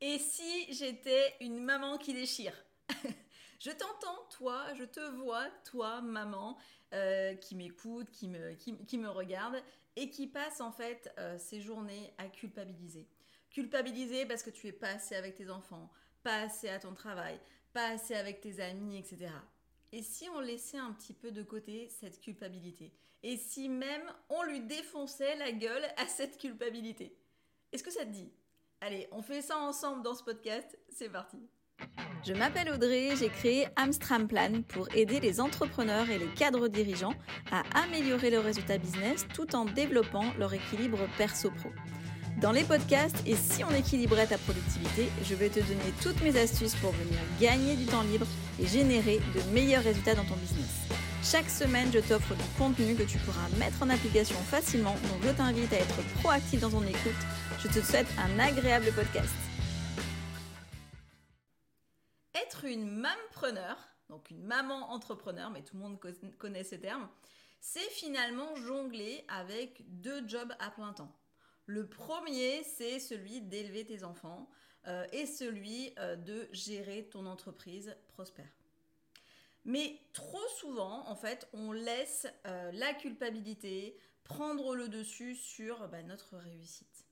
Et si j'étais une maman qui déchire? Je t'entends, toi, je te vois, toi, maman, euh, qui m'écoute, qui me, regarde et qui passe en fait euh, ses journées à culpabiliser. Culpabiliser parce que tu es pas assez avec tes enfants, pas assez à ton travail, pas assez avec tes amis, etc. Et si on laissait un petit peu de côté cette culpabilité? Et si même on lui défonçait la gueule à cette culpabilité? Est-ce que ça te dit? Allez, on fait ça ensemble dans ce podcast, c'est parti Je m'appelle Audrey, j'ai créé Amstram Plan pour aider les entrepreneurs et les cadres dirigeants à améliorer leurs résultats business tout en développant leur équilibre perso-pro. Dans les podcasts et si on équilibrait ta productivité, je vais te donner toutes mes astuces pour venir gagner du temps libre et générer de meilleurs résultats dans ton business. Chaque semaine, je t'offre du contenu que tu pourras mettre en application facilement, donc je t'invite à être proactif dans ton écoute. Je te souhaite un agréable podcast. Être une mampreneur, donc une maman entrepreneur, mais tout le monde connaît ce terme, c'est finalement jongler avec deux jobs à plein temps. Le premier, c'est celui d'élever tes enfants euh, et celui euh, de gérer ton entreprise prospère. Mais trop souvent, en fait, on laisse euh, la culpabilité prendre le dessus sur bah, notre réussite.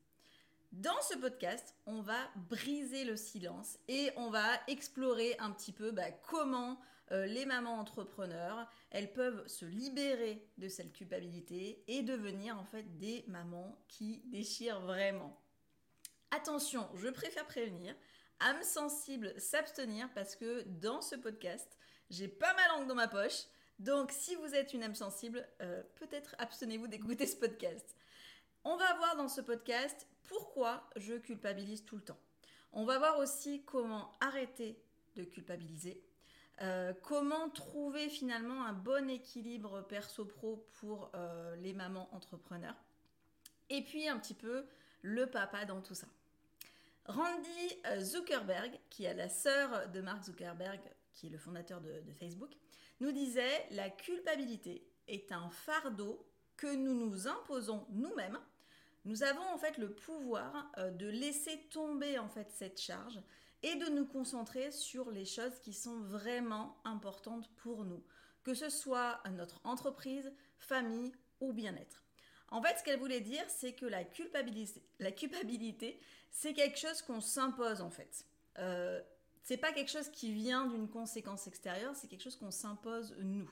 Dans ce podcast, on va briser le silence et on va explorer un petit peu bah, comment euh, les mamans entrepreneurs, elles peuvent se libérer de cette culpabilité et devenir en fait des mamans qui déchirent vraiment. Attention, je préfère prévenir, âme sensible s'abstenir parce que dans ce podcast, j'ai pas ma langue dans ma poche. Donc si vous êtes une âme sensible, euh, peut-être abstenez-vous d'écouter ce podcast. On va voir dans ce podcast pourquoi je culpabilise tout le temps. On va voir aussi comment arrêter de culpabiliser. Euh, comment trouver finalement un bon équilibre perso-pro pour euh, les mamans entrepreneurs. Et puis un petit peu le papa dans tout ça. Randy Zuckerberg, qui est la sœur de Mark Zuckerberg, qui est le fondateur de, Facebook, nous disait la culpabilité est un fardeau que nous nous imposons nous-mêmes. Nous avons en fait le pouvoir de laisser tomber en fait cette charge et de nous concentrer sur les choses qui sont vraiment importantes pour nous, que ce soit notre entreprise, famille ou bien-être. En fait, ce qu'elle voulait dire, c'est que la culpabilité, la culpabilité c'est quelque chose qu'on s'impose en fait. Euh, c'est pas quelque chose qui vient d'une conséquence extérieure, c'est quelque chose qu'on s'impose nous.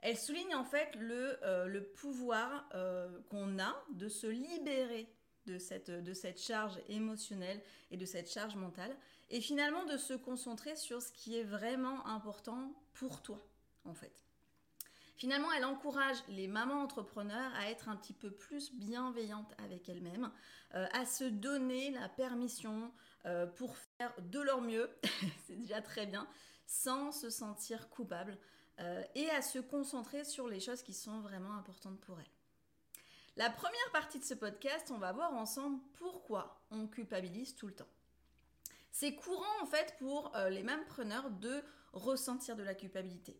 Elle souligne en fait le, euh, pouvoir euh, qu'on a de se libérer de cette, de cette charge émotionnelle et de cette charge mentale et finalement de se concentrer sur ce qui est vraiment important pour toi, en fait. Finalement, elle encourage les mamans entrepreneurs à être un petit peu plus bienveillantes avec elles-mêmes, euh, à se donner la permission euh, pour faire de leur mieux, c'est déjà très bien, sans se sentir coupable, euh, et à se concentrer sur les choses qui sont vraiment importantes pour elles. La première partie de ce podcast, on va voir ensemble pourquoi on culpabilise tout le temps. C'est courant en fait pour les mêmes preneurs de ressentir de la culpabilité.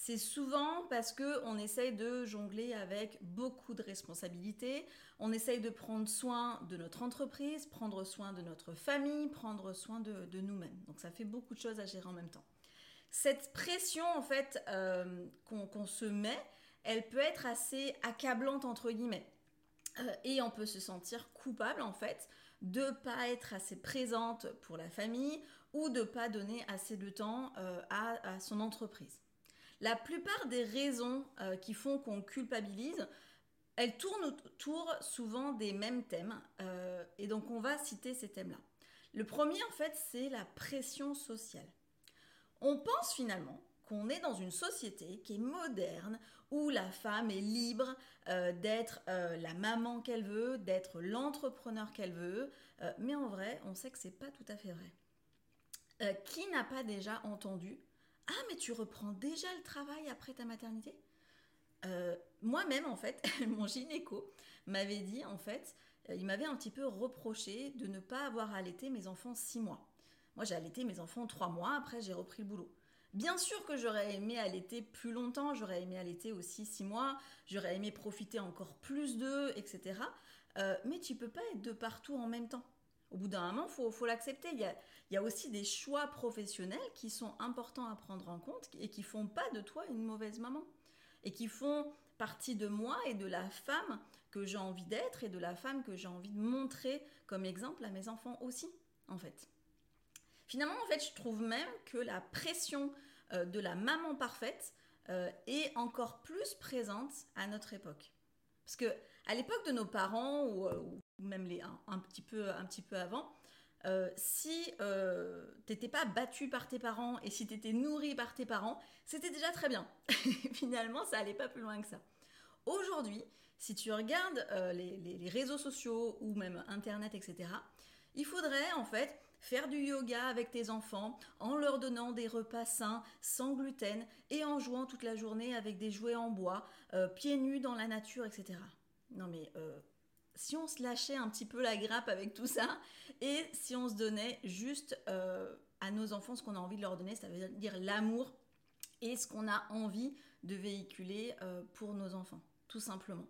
C'est souvent parce que on essaye de jongler avec beaucoup de responsabilités, on essaye de prendre soin de notre entreprise, prendre soin de notre famille, prendre soin de, nous-mêmes. Donc ça fait beaucoup de choses à gérer en même temps. Cette pression en fait euh, qu'on se met, elle peut être assez accablante entre guillemets. Euh, et on peut se sentir coupable en fait de pas être assez présente pour la famille ou de pas donner assez de temps euh, à, son entreprise. La plupart des raisons euh, qui font qu'on culpabilise, elles tournent autour souvent des mêmes thèmes euh, et donc on va citer ces thèmes-là. Le premier en fait c'est la pression sociale. On pense finalement qu'on est dans une société qui est moderne, où la femme est libre euh, d'être la maman qu'elle veut, d'être l'entrepreneur qu'elle veut, mais en vrai, on sait que c'est pas tout à fait vrai. qui n'a pas déjà entendu Ah, mais tu reprends déjà le travail après ta maternité? Moi-même, en fait, mon gynéco m'avait dit, en fait, il m'avait un petit peu reproché de ne pas avoir allaité mes enfants six mois. Moi, j'ai allaité mes enfants trois mois, après j'ai repris le boulot. Bien sûr que j'aurais aimé allaiter plus longtemps, j'aurais aimé allaiter aussi six mois, j'aurais aimé profiter encore plus d'eux, etc. Euh, mais tu peux pas être de partout en même temps. Au bout d'un moment, il faut, l'accepter. Il y, a, aussi des choix professionnels qui sont importants à prendre en compte et qui font pas de toi une mauvaise maman. Et qui font partie de moi et de la femme que j'ai envie d'être et de la femme que j'ai envie de montrer comme exemple à mes enfants aussi, en fait. Finalement, en fait, je trouve même que la pression euh, de la maman parfaite euh, est encore plus présente à notre époque. Parce que à l'époque de nos parents ou, euh, même un, petit peu un petit peu avant, si t'étais pas battu par tes parents et si tu étais nourri par tes parents, c'était déjà très bien. Finalement, ça allait pas plus loin que ça. Aujourd'hui, si tu regardes les, les, réseaux sociaux ou même Internet, etc., il faudrait en fait faire du yoga avec tes enfants en leur donnant des repas sains, sans gluten et en jouant toute la journée avec des jouets en bois, euh, pieds nus dans la nature, etc. Non mais euh, si on se lâchait un petit peu la grappe avec tout ça et si on se donnait juste euh, à nos enfants ce qu'on a envie de leur donner, ça veut dire l'amour et ce qu'on a envie de véhiculer pour nos enfants, tout simplement.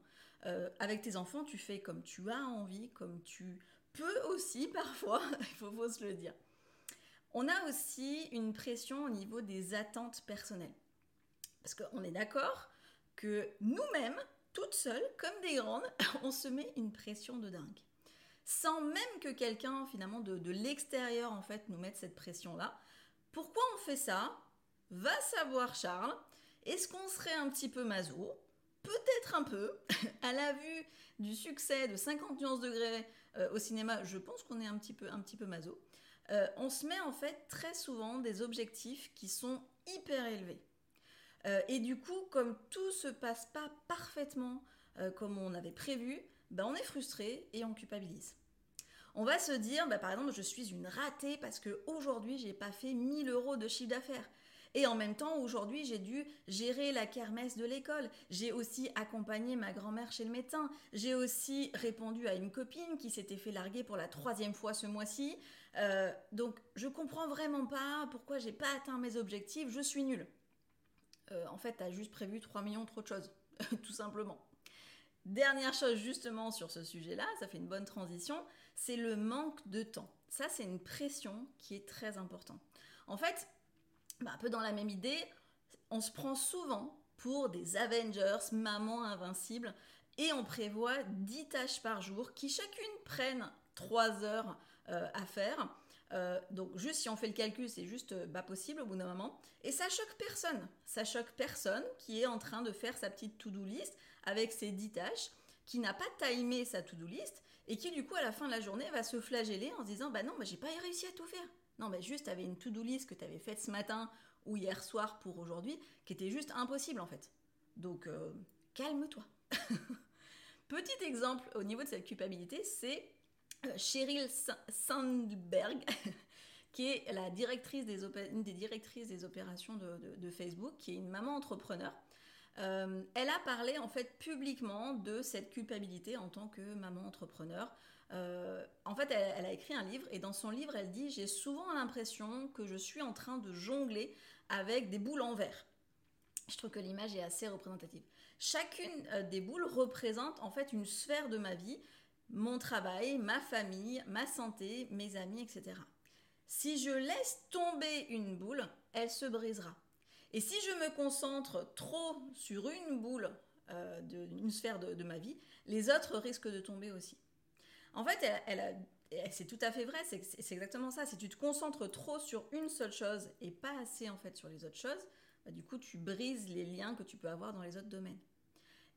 avec tes enfants, tu fais comme tu as envie, comme tu peut aussi parfois, il faut, se le dire. On a aussi une pression au niveau des attentes personnelles. Parce qu'on est d'accord que nous-mêmes, toutes seules, comme des grandes, on se met une pression de dingue. Sans même que quelqu'un, finalement, de, l'extérieur, en fait, nous mette cette pression-là. Pourquoi on fait ça? Va savoir Charles. Est-ce qu'on serait un petit peu maso? Peut-être un peu. à la vue du succès de 50 nuances degrés euh, au cinéma, je pense qu'on est un petit peu, un petit peu maso. Euh, on se met en fait très souvent des objectifs qui sont hyper élevés. Euh, et du coup, comme tout se passe pas parfaitement comme on avait prévu, ben on est frustré et on culpabilise. On va se dire, bah, par exemple, je suis une ratée parce qu'aujourd'hui, je n'ai pas fait 1000 euros de chiffre d'affaires. Et en même temps, aujourd'hui, j'ai dû gérer la kermesse de l'école. J'ai aussi accompagné ma grand-mère chez le médecin. J'ai aussi répondu à une copine qui s'était fait larguer pour la troisième fois ce mois-ci. Euh, donc, je comprends vraiment pas pourquoi j'ai pas atteint mes objectifs. Je suis nulle. Euh, en fait, tu as juste prévu 3 millions trop de choses, tout simplement. Dernière chose justement sur ce sujet-là, ça fait une bonne transition, c'est le manque de temps. Ça, c'est une pression qui est très importante. En fait, bah, un peu dans la même idée, on se prend souvent pour des Avengers, maman invincible, et on prévoit 10 tâches par jour qui chacune prennent 3 heures euh, à faire. Euh, donc juste si on fait le calcul, c'est juste euh, pas possible au bout d'un moment. Et ça choque personne. Ça choque personne qui est en train de faire sa petite to-do list avec ses 10 tâches, qui n'a pas timé sa to-do list et qui du coup à la fin de la journée va se flageller en se disant bah non, bah, j'ai pas réussi à tout faire. Non, mais juste, tu avais une to-do list que tu avais faite ce matin ou hier soir pour aujourd'hui, qui était juste impossible en fait. Donc, euh, calme-toi. Petit exemple au niveau de cette culpabilité, c'est Cheryl Sandberg, qui est la directrice des une des directrices des opérations de, Facebook, qui est une maman entrepreneur. Euh, elle a parlé en fait publiquement de cette culpabilité en tant que maman entrepreneur. Euh, en fait, elle, a écrit un livre et dans son livre, elle dit J'ai souvent l'impression que je suis en train de jongler avec des boules en verre. Je trouve que l'image est assez représentative. Chacune euh, des boules représente en fait une sphère de ma vie, mon travail, ma famille, ma santé, mes amis, etc. Si je laisse tomber une boule, elle se brisera. Et si je me concentre trop sur une boule, euh, une sphère de ma vie, les autres risquent de tomber aussi. En fait, elle, c'est tout à fait vrai, c'est exactement ça. Si tu te concentres trop sur une seule chose et pas assez en fait sur les autres choses, bah, du coup tu brises les liens que tu peux avoir dans les autres domaines.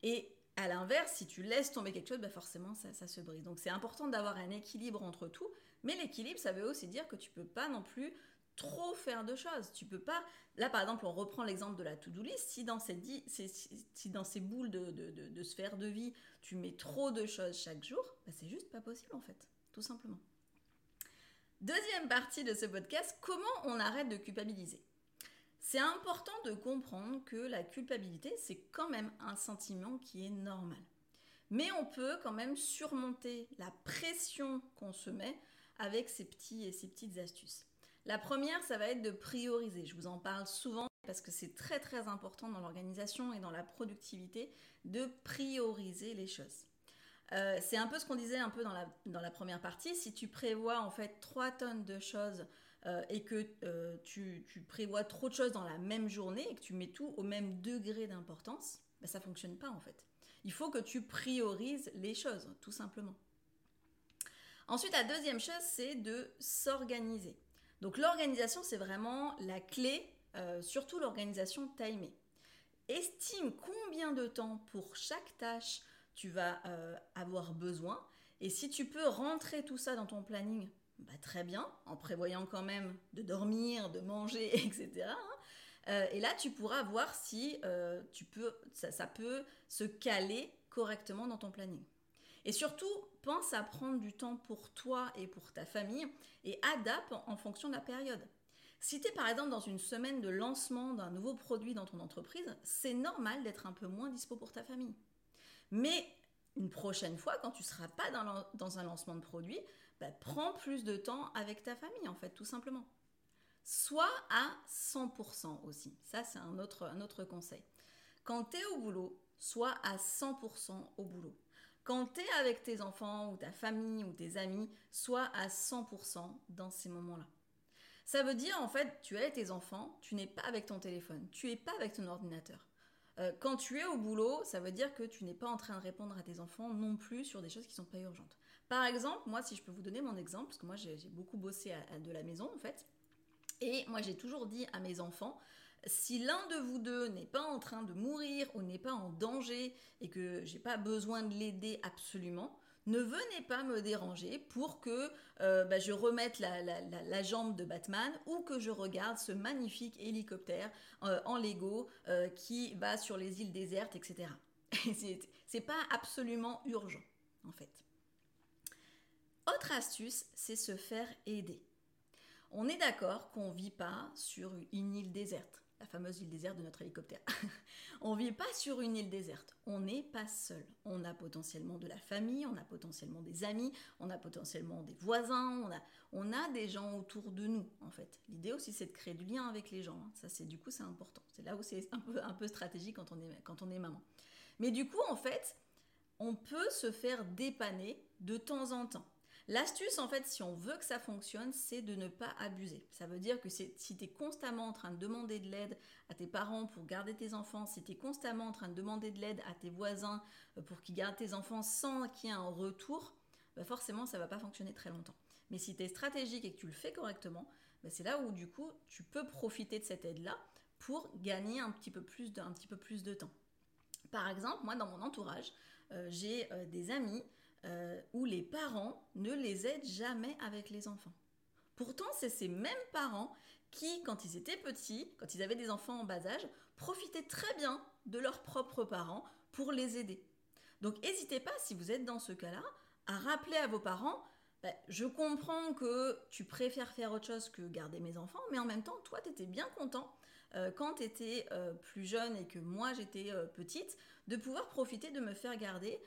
Et à l'inverse, si tu laisses tomber quelque chose, bah, forcément ça, se brise. Donc c'est important d'avoir un équilibre entre tout, mais l'équilibre ça veut aussi dire que tu peux pas non plus trop faire de choses. Tu peux pas. Là, par exemple, on reprend l'exemple de la to-do list. Si dans, ces, boules de, de, de vie, tu mets trop de choses chaque jour, bah, c'est juste pas possible en fait, tout simplement. Deuxième partie de ce podcast comment on arrête de culpabiliser? C'est important de comprendre que la culpabilité, c'est quand même un sentiment qui est normal. Mais on peut quand même surmonter la pression qu'on se met avec ces petits et ces petites astuces. La première, ça va être de prioriser. Je vous en parle souvent parce que c'est très très important dans l'organisation et dans la productivité de prioriser les choses. Euh, c'est un peu ce qu'on disait un peu dans la, dans la première partie. Si tu prévois en fait 3 tonnes de choses euh, et que euh, tu, prévois trop de choses dans la même journée et que tu mets tout au même degré d'importance, ben, ça fonctionne pas en fait. Il faut que tu priorises les choses, tout simplement. Ensuite, la deuxième chose, c'est de s'organiser. Donc l'organisation, c'est vraiment la clé, surtout l'organisation timée. Estime combien de temps pour chaque tâche tu vas euh, avoir besoin. Et si tu peux rentrer tout ça dans ton planning, bah, très bien, en prévoyant quand même de dormir, de manger, etc. Hein. Euh, et là, tu pourras voir si euh, tu peux, ça, peut se caler correctement dans ton planning. Et surtout, pense à prendre du temps pour toi et pour ta famille et adapte en, fonction de la période. Si tu es par exemple dans une semaine de lancement d'un nouveau produit dans ton entreprise, c'est normal d'être un peu moins dispo pour ta famille. Mais une prochaine fois, quand tu ne seras pas dans, un lancement de produit, bah, prends plus de temps avec ta famille, en fait, tout simplement. Soit à 100% aussi. Ça, c'est un autre, conseil. Quand tu es au boulot, sois à 100% au boulot. Quand tu es avec tes enfants ou ta famille ou tes amis, sois à 100% dans ces moments-là. Ça veut dire, en fait, tu es avec tes enfants, tu n'es pas avec ton téléphone, tu n'es pas avec ton ordinateur. Euh, quand tu es au boulot, ça veut dire que tu n'es pas en train de répondre à tes enfants non plus sur des choses qui ne sont pas urgentes. Par exemple, moi, si je peux vous donner mon exemple, parce que moi j'ai beaucoup bossé à, de la maison en fait, et moi j'ai toujours dit à mes enfants, si l'un de vous deux n'est pas en train de mourir ou n'est pas en danger et que j'ai pas besoin de l'aider absolument, ne venez pas me déranger pour que euh, bah, je remette la, jambe de Batman ou que je regarde ce magnifique hélicoptère euh, en Lego euh, qui va sur les îles désertes, etc. c'est pas absolument urgent, en fait. Autre astuce, c'est se faire aider. On est d'accord qu'on ne vit pas sur une île déserte la fameuse île déserte de notre hélicoptère. on vit pas sur une île déserte, on n'est pas seul. On a potentiellement de la famille, on a potentiellement des amis, on a potentiellement des voisins, on a, des gens autour de nous en fait. L'idée aussi c'est de créer du lien avec les gens. Hein. Ça c'est du coup c'est important. C'est là où c'est un peu, un peu stratégique quand on, est, quand on est maman. Mais du coup en fait, on peut se faire dépanner de temps en temps. L'astuce, en fait, si on veut que ça fonctionne, c'est de ne pas abuser. Ça veut dire que si tu es constamment en train de demander de l'aide à tes parents pour garder tes enfants, si tu es constamment en train de demander de l'aide à tes voisins euh, pour qu'ils gardent tes enfants sans qu'il y ait un retour, bah forcément, ça va pas fonctionner très longtemps. Mais si tu es stratégique et que tu le fais correctement, bah c'est là où, du coup, tu peux profiter de cette aide-là pour gagner un petit peu plus de, petit peu plus de temps. Par exemple, moi, dans mon entourage, euh, j'ai euh, des amis euh, où les parents ne les aident jamais avec les enfants. Pourtant, c'est ces mêmes parents qui, quand ils étaient petits, quand ils avaient des enfants en bas âge, profitaient très bien de leurs propres parents pour les aider. Donc n'hésitez pas, si vous êtes dans ce cas-là, à rappeler à vos parents, bah, je comprends que tu préfères faire autre chose que garder mes enfants, mais en même temps, toi, tu étais bien content euh, quand tu étais euh, plus jeune et que moi j'étais petite, de pouvoir profiter de me faire garder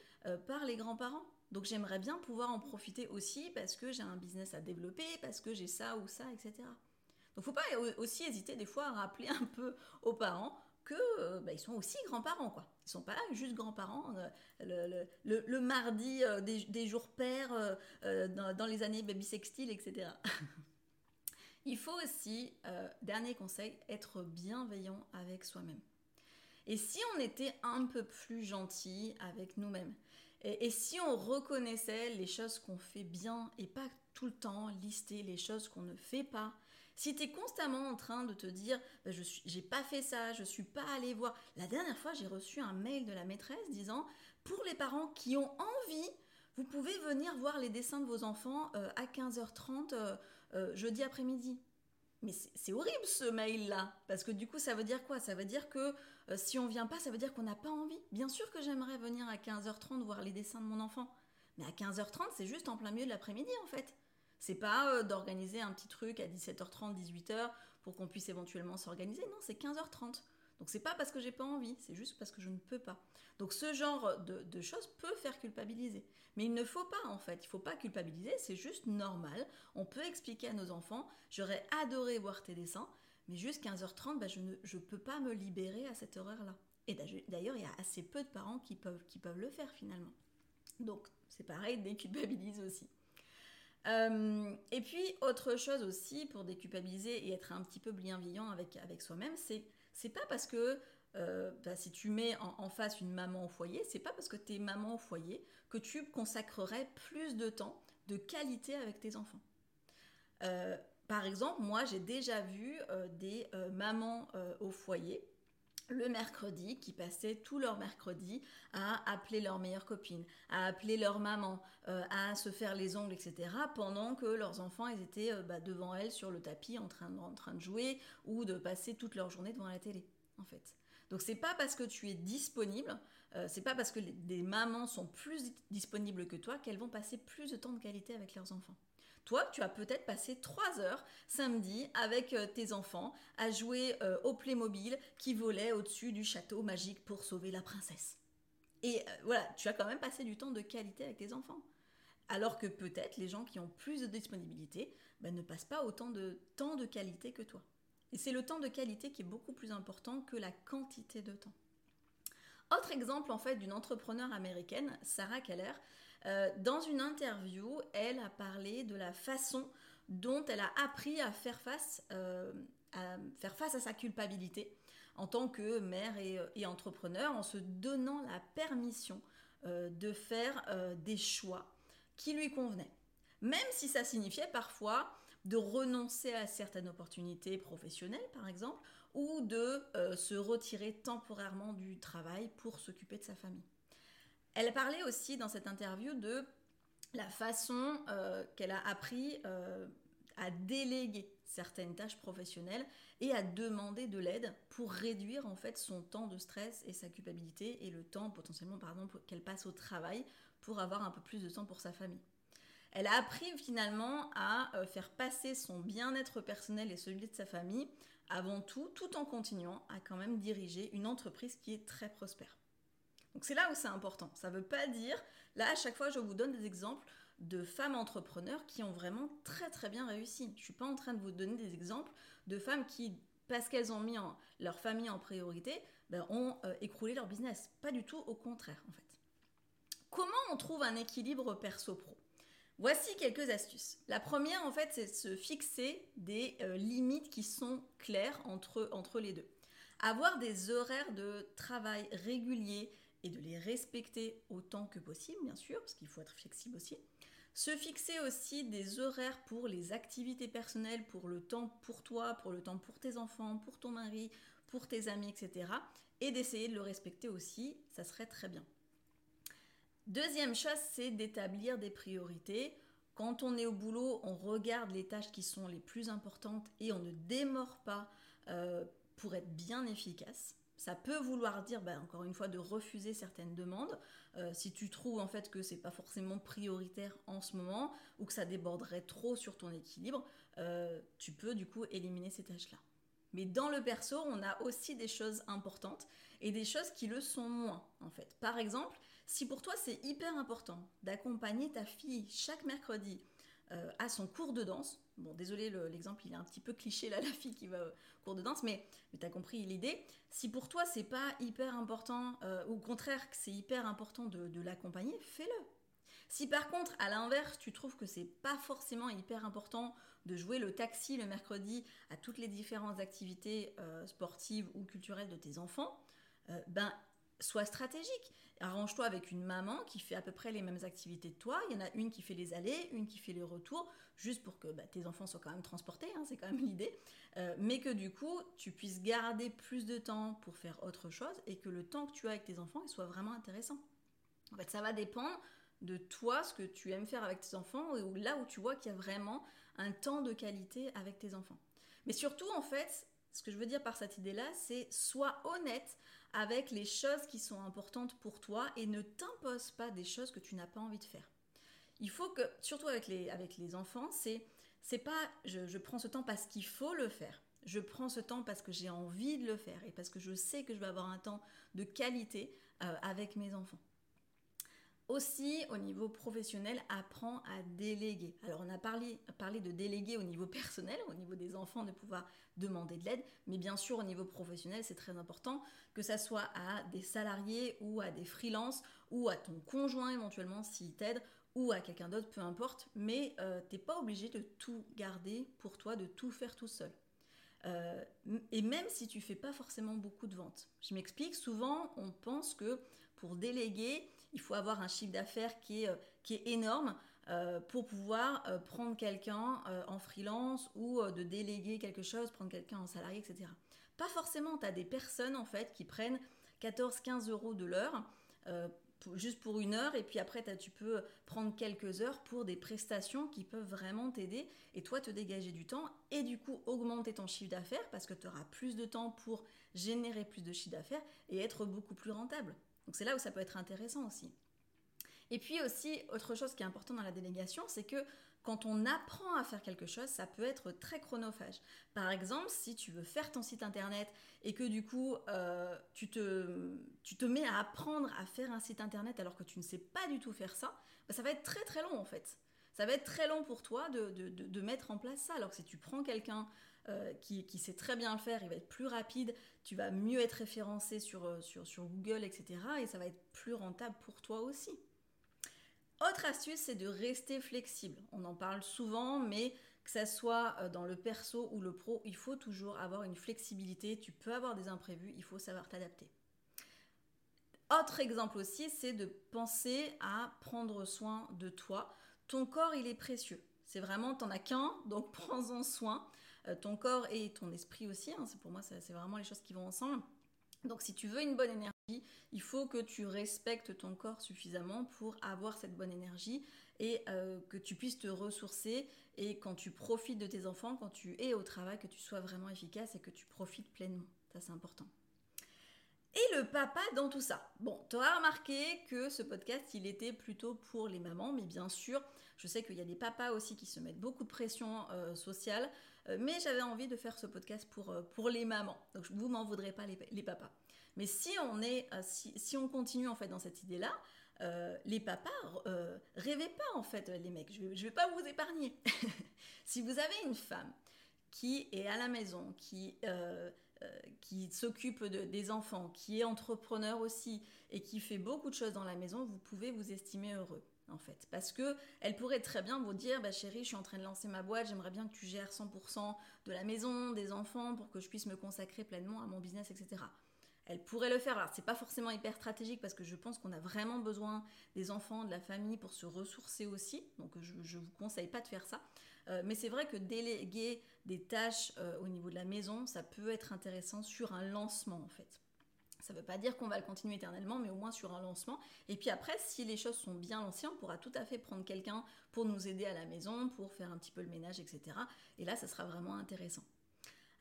par les grands-parents. Donc j'aimerais bien pouvoir en profiter aussi parce que j'ai un business à développer, parce que j'ai ça ou ça, etc. Donc faut pas aussi hésiter des fois à rappeler un peu aux parents que euh, bah, ils sont aussi grands-parents quoi. Ils sont pas juste grands-parents euh, le, mardi euh, des, jours pairs dans, les années baby sextile etc. Il faut aussi, dernier conseil, être bienveillant avec soi-même. Et si on était un peu plus gentil avec nous-mêmes et, si on reconnaissait les choses qu'on fait bien et pas tout le temps lister les choses qu'on ne fait pas, si tu es constamment en train de te dire bah, je j'ai pas fait ça, je suis pas allé voir. La dernière fois, j'ai reçu un mail de la maîtresse disant pour les parents qui ont envie, vous pouvez venir voir les dessins de vos enfants euh, à 15h30 euh, euh, jeudi après-midi. Mais c'est horrible ce mail-là, parce que du coup, ça veut dire quoi? Ça veut dire que euh, si on vient pas, ça veut dire qu'on n'a pas envie. Bien sûr que j'aimerais venir à 15h30 voir les dessins de mon enfant, mais à 15h30, c'est juste en plein milieu de l'après-midi en fait. C'est pas euh, d'organiser un petit truc à 17h30, 18h pour qu'on puisse éventuellement s'organiser. Non, c'est 15h30. Donc c'est pas parce que j'ai pas envie, c'est juste parce que je ne peux pas. Donc ce genre de, choses peut faire culpabiliser. Mais il ne faut pas en fait, il faut pas culpabiliser, c'est juste normal. On peut expliquer à nos enfants, j'aurais adoré voir tes dessins, mais juste 15h30, bah, je ne peux pas me libérer à cette heure-là. Et d'ailleurs, il y a assez peu de parents qui peuvent, le faire finalement. Donc c'est pareil, déculpabilise aussi. Euh, et puis, autre chose aussi pour déculpabiliser et être un petit peu bienveillant avec soi-même, c'est c'est pas parce que euh, bah, si tu mets en, face une maman au foyer, c'est pas parce que tu es maman au foyer que tu consacrerais plus de temps de qualité avec tes enfants. Euh, par exemple, moi j'ai déjà vu des mamans au foyer le mercredi, qui passaient tout leur mercredi à appeler leur meilleure copine, à appeler leur maman, euh, à se faire les ongles, etc. Pendant que leurs enfants, ils étaient euh, bah, devant elles sur le tapis en train, de, jouer ou de passer toute leur journée devant la télé, en fait. Donc c'est pas parce que tu es disponible, euh, c'est pas parce que des mamans sont plus disponibles que toi qu'elles vont passer plus de temps de qualité avec leurs enfants. Toi, tu as peut-être passé trois heures samedi avec euh, tes enfants à jouer euh, au Playmobil qui volait au-dessus du château magique pour sauver la princesse. Et euh, voilà, tu as quand même passé du temps de qualité avec tes enfants. Alors que peut-être les gens qui ont plus de disponibilité ben, ne passent pas autant de temps de qualité que toi. Et c'est le temps de qualité qui est beaucoup plus important que la quantité de temps. Autre exemple en fait d'une entrepreneur américaine, Sarah Keller, euh, dans une interview, elle a parlé de la façon dont elle a appris à faire face, euh, à, sa culpabilité en tant que mère et, et entrepreneur, en se donnant la permission euh, de faire des choix qui lui convenaient. Même si ça signifiait parfois de renoncer à certaines opportunités professionnelles, par exemple, ou de se retirer temporairement du travail pour s'occuper de sa famille. Elle parlait aussi dans cette interview de la façon euh, qu'elle a appris euh, à déléguer certaines tâches professionnelles et à demander de l'aide pour réduire en fait son temps de stress et sa culpabilité et le temps potentiellement pardon qu'elle passe au travail pour avoir un peu plus de temps pour sa famille. Elle a appris finalement à euh, faire passer son bien-être personnel et celui de sa famille avant tout, tout en continuant à quand même diriger une entreprise qui est très prospère. Donc c'est là où c'est important. Ça ne veut pas dire, là à chaque fois je vous donne des exemples de femmes entrepreneurs qui ont vraiment très très bien réussi. Je ne suis pas en train de vous donner des exemples de femmes qui, parce qu'elles ont mis leur famille en priorité, ben, ont euh, écroulé leur business. Pas du tout, au contraire en fait. Comment on trouve un équilibre perso-pro Voici quelques astuces. La première en fait c'est de se fixer des euh, limites qui sont claires entre, entre les deux. Avoir des horaires de travail réguliers, et de les respecter autant que possible, bien sûr, parce qu'il faut être flexible aussi. Se fixer aussi des horaires pour les activités personnelles, pour le temps pour toi, pour le temps pour tes enfants, pour ton mari, pour tes amis, etc. Et d'essayer de le respecter aussi, ça serait très bien. Deuxième chose, c'est d'établir des priorités. Quand on est au boulot, on regarde les tâches qui sont les plus importantes et on ne démord pas euh, pour être bien efficace. Ça peut vouloir dire, bah, encore une fois, de refuser certaines demandes. Euh, si tu trouves en fait que c'est pas forcément prioritaire en ce moment ou que ça déborderait trop sur ton équilibre, euh, tu peux du coup éliminer ces tâches-là. Mais dans le perso, on a aussi des choses importantes et des choses qui le sont moins en fait. Par exemple, si pour toi c'est hyper important d'accompagner ta fille chaque mercredi euh, à son cours de danse, bon désolé l'exemple il est un petit peu cliché là la fille qui va au cours de danse, mais, mais tu as compris l'idée, si pour toi c'est pas hyper important, euh, ou au contraire que c'est hyper important de, l'accompagner, fais-le. Si par contre, à l'inverse, tu trouves que c'est pas forcément hyper important de jouer le taxi le mercredi à toutes les différentes activités euh, sportives ou culturelles de tes enfants, ben sois stratégique. Arrange-toi avec une maman qui fait à peu près les mêmes activités que toi. Il y en a une qui fait les allées, une qui fait les retours, juste pour que bah, tes enfants soient quand même transportés, hein, c'est quand même l'idée. Euh, mais que du coup, tu puisses garder plus de temps pour faire autre chose et que le temps que tu as avec tes enfants soit vraiment intéressant. En fait, ça va dépendre de toi, ce que tu aimes faire avec tes enfants, ou là où tu vois qu'il y a vraiment un temps de qualité avec tes enfants. Mais surtout, en fait, ce que je veux dire par cette idée-là, c'est sois honnête avec les choses qui sont importantes pour toi et ne t'impose pas des choses que tu n'as pas envie de faire. Il faut que, surtout avec les, enfants, c'est c'est pas je, prends ce temps parce qu'il faut le faire. Je prends ce temps parce que j'ai envie de le faire et parce que je sais que je vais avoir un temps de qualité euh, avec mes enfants. Aussi, au niveau professionnel, apprends à déléguer. Alors, on a parlé, de déléguer au niveau personnel, au niveau des enfants, de pouvoir demander de l'aide, mais bien sûr, au niveau professionnel, c'est très important que ça soit à des salariés ou à des freelances ou à ton conjoint éventuellement s'il t'aide ou à quelqu'un d'autre, peu importe, mais euh, t'es pas obligé de tout garder pour toi, de tout faire tout seul. Euh, et même si tu fais pas forcément beaucoup de ventes. Je m'explique, souvent on pense que pour déléguer, il faut avoir un chiffre d'affaires qui est, euh, énorme euh, pour pouvoir euh, prendre quelqu'un en freelance ou de déléguer quelque chose, prendre quelqu'un en salarié, etc. Pas forcément, tu as des personnes en fait qui prennent 14-15 euros de l'heure. juste pour une heure et puis après tu peux prendre quelques heures pour des prestations qui peuvent vraiment t'aider et toi te dégager du temps et du coup augmenter ton chiffre d'affaires parce que tu auras plus de temps pour générer plus de chiffre d'affaires et être beaucoup plus rentable. Donc c'est là où ça peut être intéressant aussi. Et puis aussi, autre chose qui est important dans la délégation, c'est que quand on apprend à faire quelque chose, ça peut être très chronophage. Par exemple, si tu veux faire ton site internet et que du coup, euh, tu, te, mets à apprendre à faire un site internet alors que tu ne sais pas du tout faire ça, bah, ça va être très très long en fait. Ça va être très long pour toi de mettre en place ça. Alors que si tu prends quelqu'un euh, qui, sait très bien le faire, il va être plus rapide, tu vas mieux être référencé sur, euh, Google, etc. Et ça va être plus rentable pour toi aussi. Autre astuce, c'est de rester flexible. On en parle souvent, mais que ça soit euh, dans le perso ou le pro, il faut toujours avoir une flexibilité. Tu peux avoir des imprévus, il faut savoir t'adapter. Autre exemple aussi, c'est de penser à prendre soin de toi. Ton corps, il est précieux. C'est vraiment, t'en as qu'un, donc prends-en soin. Euh, ton corps et ton esprit aussi. Hein, pour moi, c'est vraiment les choses qui vont ensemble. Donc si tu veux une bonne énergie, il faut que tu respectes ton corps suffisamment pour avoir cette bonne énergie et euh, que tu puisses te ressourcer et quand tu profites de tes enfants, quand tu es au travail, que tu sois vraiment efficace et que tu profites pleinement. Ça c'est important. Et le papa dans tout ça. Bon, tu auras remarqué que ce podcast, il était plutôt pour les mamans, mais bien sûr, je sais qu'il y a des papas aussi qui se mettent beaucoup de pression euh, sociale. Euh, mais j'avais envie de faire ce podcast pour, euh, pour les mamans. Donc vous m'en voudrez pas les, papas. Mais si on, est, euh, si, on continue en fait dans cette idée-là, les papas, rêvez pas en fait les mecs. Je vais, vais pas vous épargner. si vous avez une femme qui est à la maison, qui qui s'occupe des enfants, qui est entrepreneur aussi et qui fait beaucoup de choses dans la maison, vous pouvez vous estimer heureux en fait. Parce que elle pourrait très bien vous dire, bah chérie, je suis en train de lancer ma boîte, j'aimerais bien que tu gères 100% de la maison, des enfants, pour que je puisse me consacrer pleinement à mon business, etc. Elle pourrait le faire. Alors, c'est pas forcément hyper stratégique parce que je pense qu'on a vraiment besoin des enfants, de la famille pour se ressourcer aussi. Donc, je, ne vous conseille pas de faire ça. Euh, mais c'est vrai que déléguer des tâches euh, au niveau de la maison, ça peut être intéressant sur un lancement en fait. Ça ne veut pas dire qu'on va le continuer éternellement, mais au moins sur un lancement. Et puis après, si les choses sont bien lancées, on pourra tout à fait prendre quelqu'un pour nous aider à la maison, pour faire un petit peu le ménage, etc. Et là, ça sera vraiment intéressant.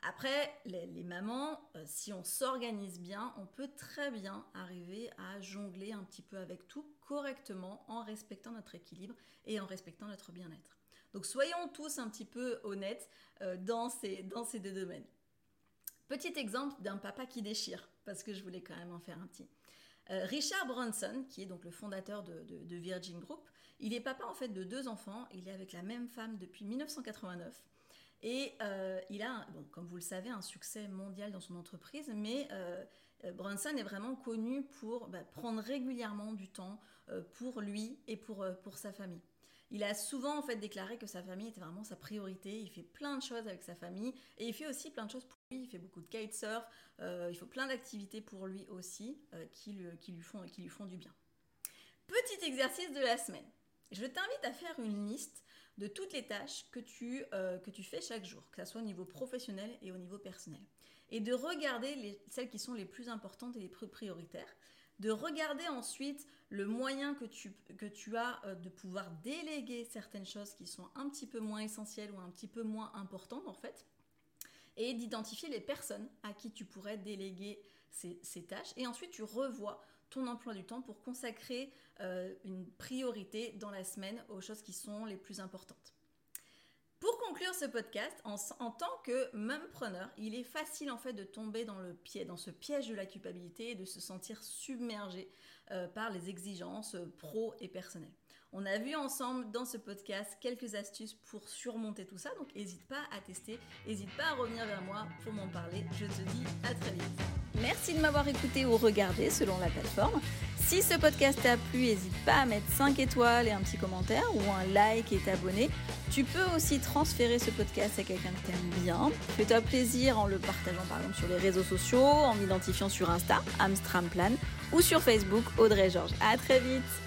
Après, les, mamans, euh, si on s'organise bien, on peut très bien arriver à jongler un petit peu avec tout correctement en respectant notre équilibre et en respectant notre bien-être. Donc soyons tous un petit peu honnêtes euh, dans, ces, dans ces deux domaines. Petit exemple d'un papa qui déchire parce que je voulais quand même en faire un petit. Euh, Richard Branson, qui est donc le fondateur de, Virgin Group, il est papa en fait de deux enfants. Il est avec la même femme depuis 1989. Et euh, il a, bon, comme vous le savez, un succès mondial dans son entreprise, mais euh, Branson est vraiment connu pour bah, prendre régulièrement du temps pour lui et pour, pour sa famille. Il a souvent en fait déclaré que sa famille était vraiment sa priorité. Il fait plein de choses avec sa famille et il fait aussi plein de choses pour lui. Il fait beaucoup de kitesurf. Euh, il fait plein d'activités pour lui aussi euh, qui, lui font, du bien. Petit exercice de la semaine. Je t'invite à faire une liste de toutes les tâches que tu, euh, fais chaque jour, que ce soit au niveau professionnel et au niveau personnel. Et de regarder les, celles qui sont les plus importantes et les plus prioritaires de regarder ensuite le moyen que tu, as euh, de pouvoir déléguer certaines choses qui sont un petit peu moins essentielles ou un petit peu moins importantes en fait, et d'identifier les personnes à qui tu pourrais déléguer ces, tâches, et ensuite tu revois ton emploi du temps pour consacrer euh, une priorité dans la semaine aux choses qui sont les plus importantes. Pour conclure ce podcast, en, tant que mumpreneur, il est facile en fait de tomber dans le pied, dans ce piège de la culpabilité et de se sentir submergé euh, par les exigences euh, pro et personnelles. On a vu ensemble dans ce podcast quelques astuces pour surmonter tout ça, donc n'hésite pas à tester, n'hésite pas à revenir vers moi pour m'en parler. Je te dis à très vite. Merci de m'avoir écouté ou regardé selon la plateforme. Si ce podcast t'a plu, n'hésite pas à mettre 5 étoiles et un petit commentaire ou un like et t'abonner. Tu peux aussi transférer ce podcast à quelqu'un que t'aimes bien. Fais-toi plaisir en le partageant par exemple sur les réseaux sociaux, en m'identifiant sur Insta, Amstramplan, ou sur Facebook, Audrey Georges. À très vite